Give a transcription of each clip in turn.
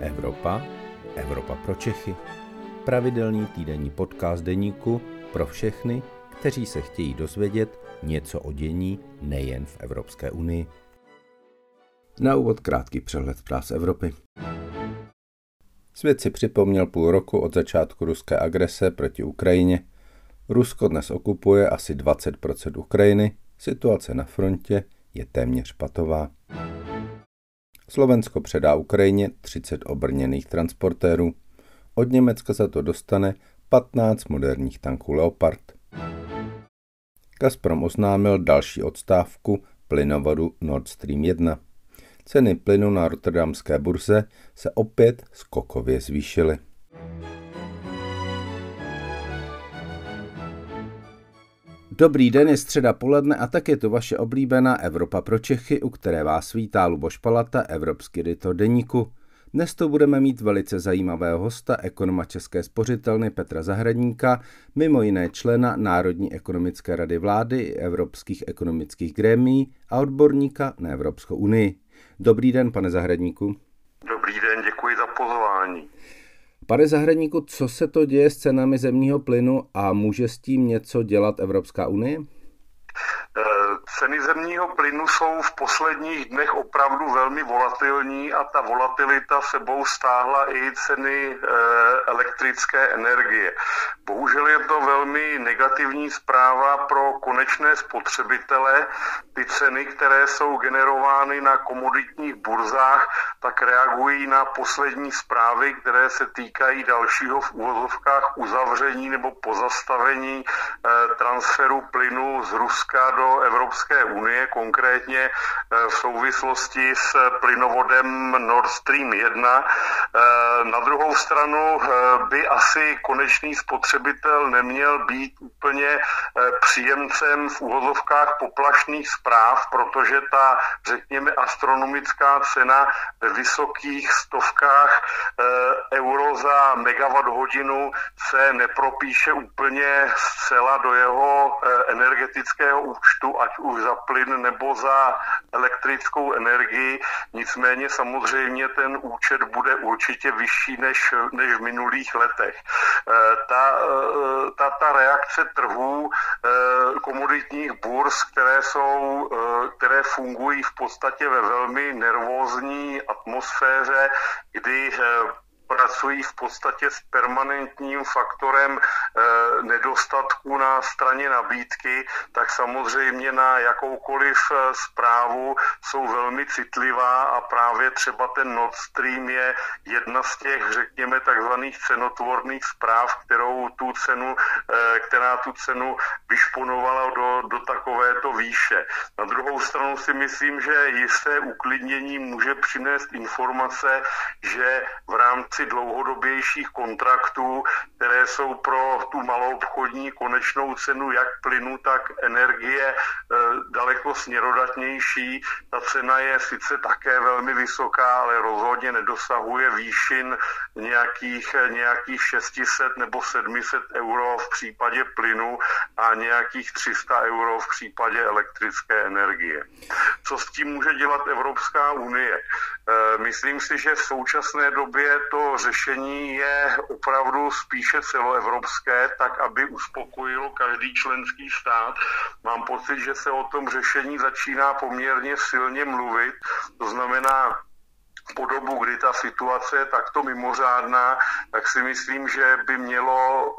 Evropa, Evropa pro Čechy. Pravidelný týdenní podcast deníku pro všechny, kteří se chtějí dozvědět něco o dění nejen v Evropské unii. Na úvod krátký přehled zpráv z Evropy. Svět si připomněl půl roku od začátku ruské agrese proti Ukrajině. Rusko dnes okupuje asi 20% Ukrajiny, situace na frontě je téměř patová. Slovensko předá Ukrajině 30 obrněných transportérů. Od Německa za to dostane 15 moderních tanků Leopard. Gazprom oznámil další odstávku plynovodu Nord Stream 1. Ceny plynu na rotterdamské burze se opět skokově zvýšily. Dobrý den, je středa poledne a tak je to vaše oblíbená Evropa pro Čechy, u které vás vítá Luboš Palata, evropský editor deníku. Dnes to budeme mít velice zajímavého hosta, ekonoma České spořitelny Petra Zahradníka, mimo jiné člena Národní ekonomické rady vlády evropských ekonomických grémí a odborníka na Evropskou unii. Dobrý den, pane Zahradníku. Dobrý den, děkuji za pozvání. Pane Zahradníku, co se to děje s cenami zemního plynu a může s tím něco dělat Evropská unie? Ceny zemního plynu jsou v posledních dnech opravdu velmi volatilní a ta volatilita sebou stáhla i ceny eh, elektrické energie. Bohužel je to velmi negativní zpráva pro konečné spotřebitele. Ty ceny, které jsou generovány na komoditních burzách, tak reagují na poslední zprávy, které se týkají dalšího v úvozovkách uzavření nebo pozastavení eh, transferu plynu z Ruska do Evropské unie, konkrétně eh, v souvislosti s plynovodem Nord Stream 1. Eh, na druhou stranu by asi konečný spotřebitel neměl být úplně příjemcem v úvozovkách poplašných zpráv, protože ta, řekněme, astronomická cena ve vysokých stovkách eh, euro za megawatt hodinu se nepropíše úplně zcela do jeho eh, energetického účtu, ať už za plyn nebo za elektrickou energii. Nicméně samozřejmě ten účet bude určitě vyšší než, než v minulých letech. Eh, ta, ta, ta reakce trhů komoditních burz, které jsou, které fungují v podstatě ve velmi nervózní atmosféře, kdy eh, pracují v podstatě s permanentním faktorem e, nedostatku na straně nabídky, tak samozřejmě na jakoukoliv eh, zprávu jsou velmi citlivá a právě třeba ten Nord Stream je jedna z těch, řekněme, takzvaných cenotvorných zpráv, kterou tu cenu, e, která tu cenu vyšponovala do, do takovéto výše. Na druhou stranu si myslím, že jisté uklidnění může přinést informace, že v rámci rámci dlouhodobějších kontraktů, které jsou pro tu malou obchodní konečnou cenu jak plynu, tak energie e, daleko směrodatnější. Ta cena je sice také velmi vysoká, ale rozhodně nedosahuje výšin nějakých, nějakých 600 nebo 700 euro v případě plynu a nějakých 300 euro v případě elektrické energie. Co s tím může dělat Evropská unie? E, myslím si, že v současné době to řešení je opravdu spíše celoevropské, tak aby uspokojilo každý členský stát. Mám pocit, že se o tom řešení začíná poměrně silně mluvit. To znamená, po dobu, kdy ta situace je takto mimořádná, tak si myslím, že by mělo,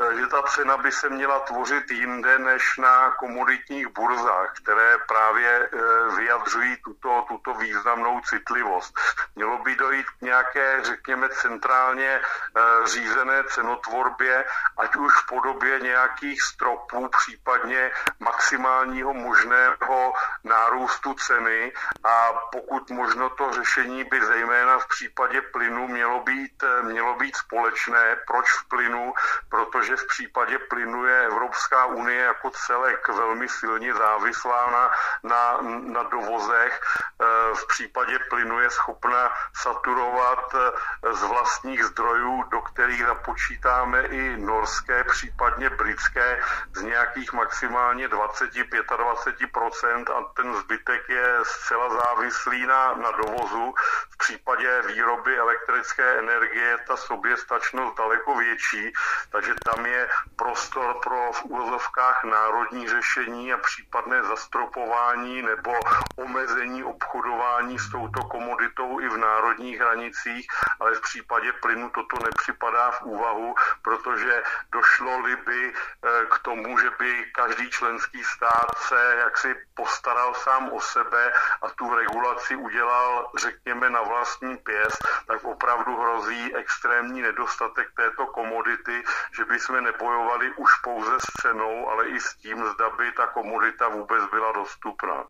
eh, že ta cena by se měla tvořit jinde než na komoditních burzách, které právě eh, vyjadřují tuto, tuto významnou citlivost. Mělo by dojít k nějaké, řekněme, centrálně eh, řízené cenotvorbě, ať už v podobě nějakých stropů, případně maximálního možného nárůstu ceny a pokud možno to řešení by zejména v případě plynu mělo být, mělo být společné. Proč v plynu? Protože v případě plynu je Evropská unie jako celek velmi silně závislá na, na, na dovozech. E, v případě plynu je schopna saturovat e, z vlastních zdrojů, do kterých započítáme i norské, případně britské, z nějakých maximálně 20-25% a ten zbytek je zcela závislý na, na dovozu. V případě výroby elektrické energie ta soběstačnost daleko větší, takže tam je prostor pro v úvozovkách národní řešení a případné zastropování nebo omezení obchodování s touto komoditou i v národních hranicích, ale v případě plynu toto nepřipadá v úvahu, protože došlo-li by eh, k tomu, že by každý členský stát se jaksi postaral sám o sebe a tu regulaci udělal, řekněme, na vlastní pěst, tak opravdu hrozí extrémní nedostatek této komodity, že by jsme nebojovali už pouze s cenou, ale i s tím, zda by ta komodita vůbec byla dostupná.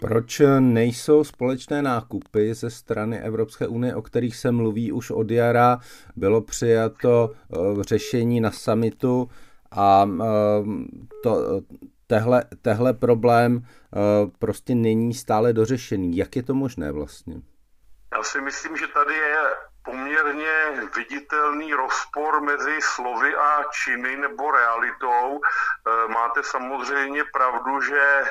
Proč nejsou společné nákupy ze strany Evropské unie, o kterých se mluví už od jara? Bylo přijato eh, řešení na samitu a eh, to, tehle, tehle problém eh, prostě není stále dořešený. Jak je to možné vlastně? Já si myslím, že tady je poměrně viditelný rozpor mezi slovy a činy nebo realitou. Eh, máte samozřejmě pravdu, že eh,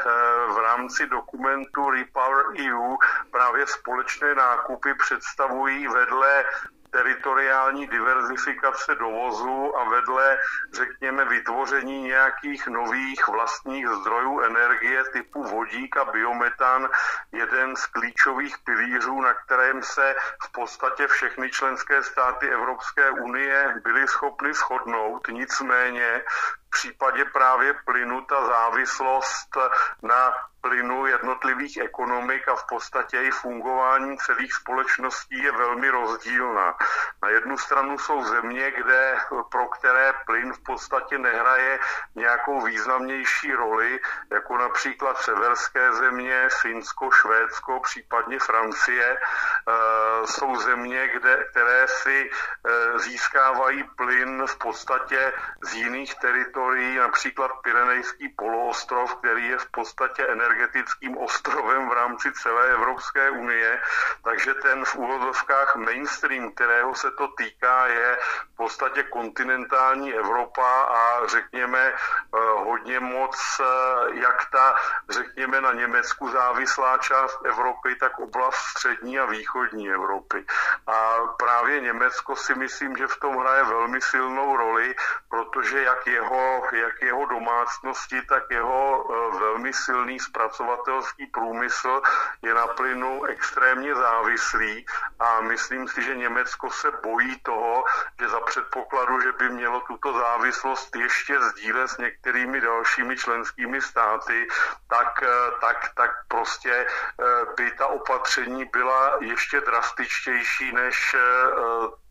v rámci dokumentu Repower EU právě společné nákupy představují vedle teritoriální diverzifikace dovozu a vedle, řekněme, vytvoření nějakých nových vlastních zdrojů energie typu vodík a biometan jeden z klíčových pilířů, na kterém se v podstatě všechny členské státy Evropské unie byly schopny shodnout. Nicméně v případě právě plynu ta závislost na plynu jednotlivých ekonomik a v podstatě i fungování celých společností je velmi rozdílná. Na jednu stranu jsou země, kde, pro které plyn v podstatě nehraje nějakou významnější roli, jako například severské země, Finsko, Švédsko, případně Francie. E, jsou země, kde, které si e, získávají plyn v podstatě z jiných teritorií, například Pyrenejský poloostrov, který je v podstatě energetický energetickým ostrovem v rámci celé Evropské unie, takže ten v úvodovkách mainstream, kterého se to týká, je v podstatě kontinentální Evropa a řekněme eh, hodně moc eh, jak ta, řekněme, na Německu závislá část Evropy, tak oblast střední a východní Evropy. A právě Německo si myslím, že v tom hraje velmi silnou roli, protože jak jeho, jak jeho domácnosti, tak jeho eh, velmi silný zpracovatelský průmysl je na plynu extrémně závislý a myslím si, že Německo se bojí toho, že za předpokladu, že by mělo tuto závislost ještě sdílet s některými dalšími členskými státy, tak, eh, tak, tak prostě eh, by ta opatření byla ještě drastičtější než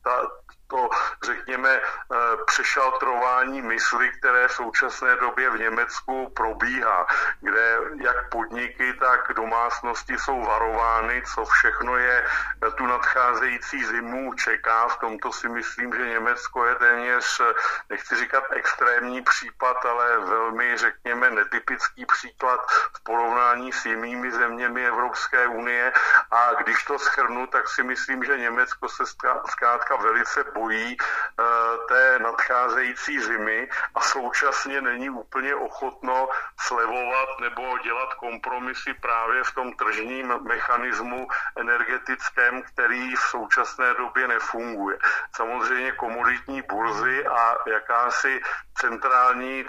ta, to, řekněme, eh, přešaltrování mysli, které v současné době v Německu probíhá, kde jak podniky, tak domácnosti jsou varovány, co všechno je tu nadcházející zimu čeká. V tomto si myslím, že Německo je téměř, nechci říkat extrémní případ, ale velmi, řekněme, netypický příklad v porovnání s jinými zeměmi Evropské unie. A když to schrnu, tak si myslím, že Německo se zkrátka velice bojí eh, té nadcházející zimy a současně není úplně ochotno slevovat nebo dělat kompromisy právě v tom tržním mechanismu energetickém, který v současné době nefunguje. Samozřejmě komoditní burzy a jakási centrální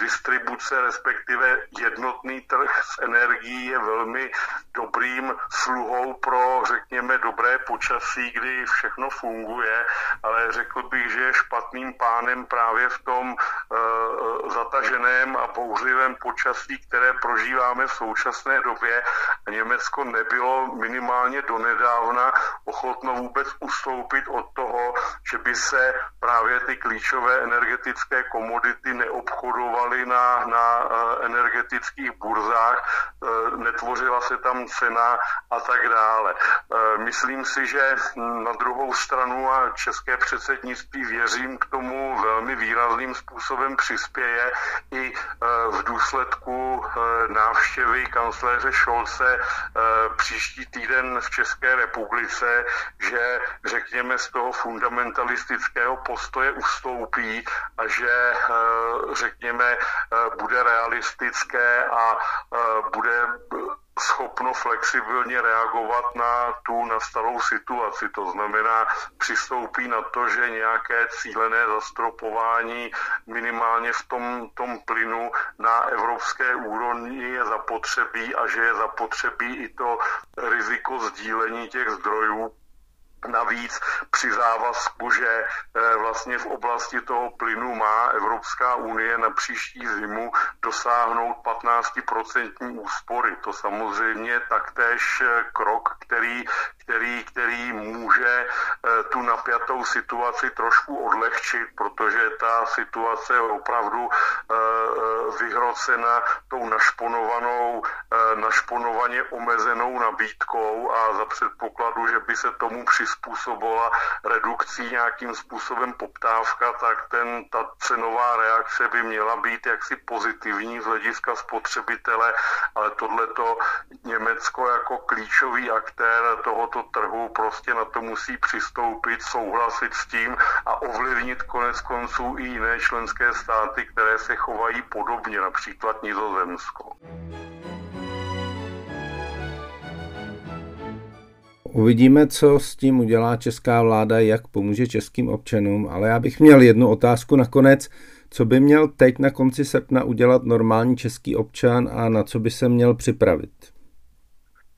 distribuce, respektive jednotný trh s energií je velmi dobrým sluhou pro, řekněme, dobré počasí, kdy všechno funguje ale řekl bych, že je špatným pánem právě v tom uh, zataženém a bouřlivém počasí, které prožíváme v současné době. Německo nebylo minimálně donedávna ochotno vůbec ustoupit od toho, že by se právě ty klíčové energetické komodity neobchodovaly na, na uh, energetických burzách, uh, netvořila se tam cena a tak dále. Myslím si, že na druhou stranu a České předsednictví věřím k tomu velmi výrazným způsobem přispěje i v důsledku návštěvy kancléře Scholze příští týden v České republice, že řekněme z toho fundamentalistického postoje ustoupí a že řekněme bude realistické a bude schopno flexibilně reagovat na tu nastalou situaci. To znamená, přistoupí na to, že nějaké cílené zastropování minimálně v tom, tom plynu na evropské úrovni je zapotřebí a že je zapotřebí i to riziko sdílení těch zdrojů Navíc při závazku, že eh, vlastně v oblasti toho plynu má Evropská unie na příští zimu dosáhnout 15% úspory. To samozřejmě taktéž eh, krok, který, který, který může eh, tu napjatou situaci trošku odlehčit, protože ta situace je opravdu vyhrocena tou našponovanou, našponovaně omezenou nabídkou a za předpokladu, že by se tomu při přizpůsobila redukcí nějakým způsobem poptávka, tak ten, ta cenová reakce by měla být jaksi pozitivní z hlediska spotřebitele, ale tohleto Německo jako klíčový aktér tohoto trhu prostě na to musí přistoupit, souhlasit s tím a ovlivnit konec konců i jiné členské státy, které se chovají podobně, například Nizozemsko. Uvidíme, co s tím udělá česká vláda, jak pomůže českým občanům, ale já bych měl jednu otázku nakonec. Co by měl teď na konci srpna udělat normální český občan a na co by se měl připravit?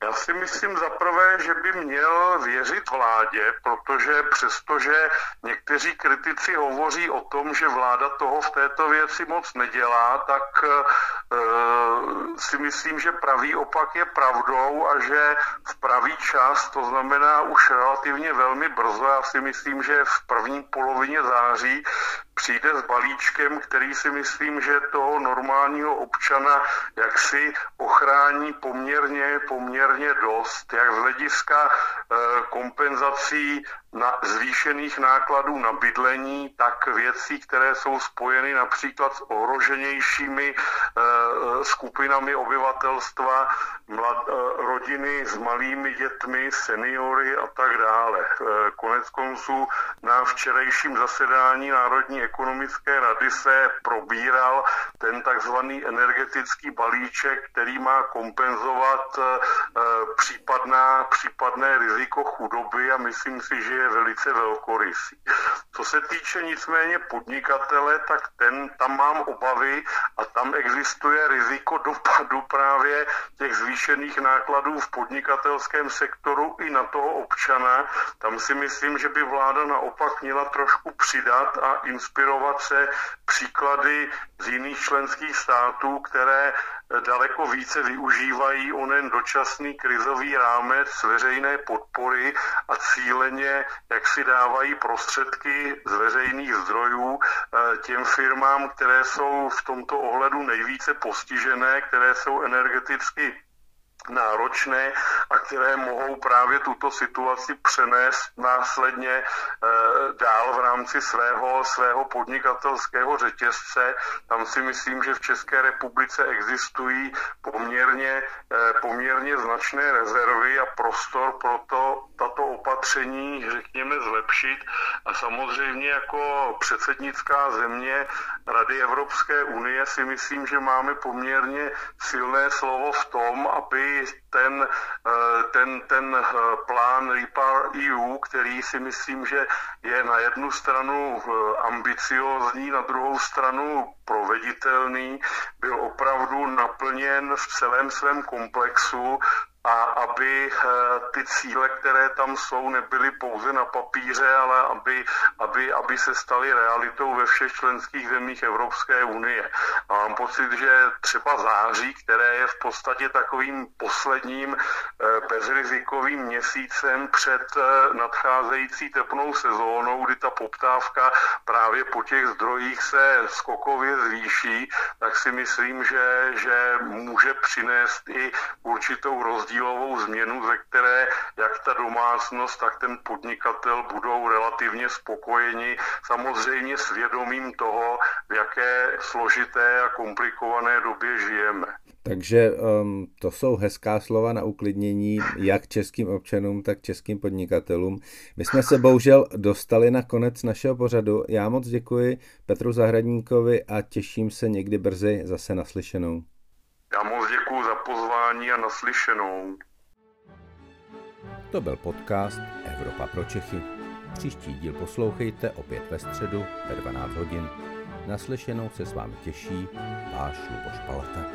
Já si myslím za prvé, že by měl věřit vládě, protože přestože někteří kritici hovoří o tom, že vláda toho v této věci moc nedělá, tak e, si myslím, že pravý opak je pravdou a že v pravý čas, to znamená už relativně velmi brzo, já si myslím, že v první polovině září přijde s balíčkem, který si myslím, že toho normálního občana jaksi ochrání poměrně, poměrně dost, jak z hlediska eh, kompenzací na zvýšených nákladů na bydlení, tak věcí, které jsou spojeny například s ohroženějšími eh, skupinami obyvatelstva, mlad, eh, rodiny s malými dětmi, seniory a tak dále. Konec konců na včerejším zasedání Národní ekonomické rady se probíral ten takzvaný energetický balíček, který má kompenzovat eh, případná, případné riziko chudoby a myslím si, že je velice velkorysý. Co se týče nicméně podnikatele, tak ten tam mám obavy a tam existuje riziko dopadu právě těch zvýšených nákladů v podnikatelském sektoru i na toho občana. Tam si myslím, že by vláda naopak měla trošku přidat a inspirovat se příklady z jiných členských států, které daleko více využívají onen dočasný krizový rámec veřejné podpory a cíleně, jak si dávají prostředky z veřejných zdrojů eh, těm firmám, které jsou v tomto ohledu nejvíce postižené, které jsou energeticky náročné a které mohou právě tuto situaci přenést následně e, dál v rámci svého, svého podnikatelského řetězce. Tam si myslím, že v České republice existují poměrně, e, poměrně značné rezervy a prostor pro to tato opatření, řekněme, zlepšit. A samozřejmě jako předsednická země Rady Evropské unie si myslím, že máme poměrně silné slovo v tom, aby ten, eh, ten, ten eh, plán Repair EU, který si myslím, že je na jednu stranu eh, ambiciozní, na druhou stranu proveditelný, byl opravdu naplněn v celém svém komplexu a aby eh, ty cíle, které tam jsou, nebyly pouze na papíře, ale aby, aby, aby se staly realitou ve všech členských zemích Evropské unie. A mám pocit, že třeba září, které je v podstatě takovým posledním eh, bezrizikovým měsícem před eh, nadcházející tepnou sezónou, kdy ta poptávka právě po těch zdrojích se skokově zvýší, tak si myslím, že, že může přinést i určitou rozdíl rozdílovou změnu, ze které jak ta domácnost, tak ten podnikatel budou relativně spokojeni, samozřejmě svědomím toho, v jaké složité a komplikované době žijeme. Takže um, to jsou hezká slova na uklidnění jak českým občanům, tak českým podnikatelům. My jsme se bohužel dostali na konec našeho pořadu. Já moc děkuji Petru Zahradníkovi a těším se někdy brzy zase naslyšenou. Já moc děkuji pozvání a naslyšenou. To byl podcast Evropa pro Čechy. Příští díl poslouchejte opět ve středu ve 12 hodin. Naslyšenou se s vámi těší váš Luboš Palata.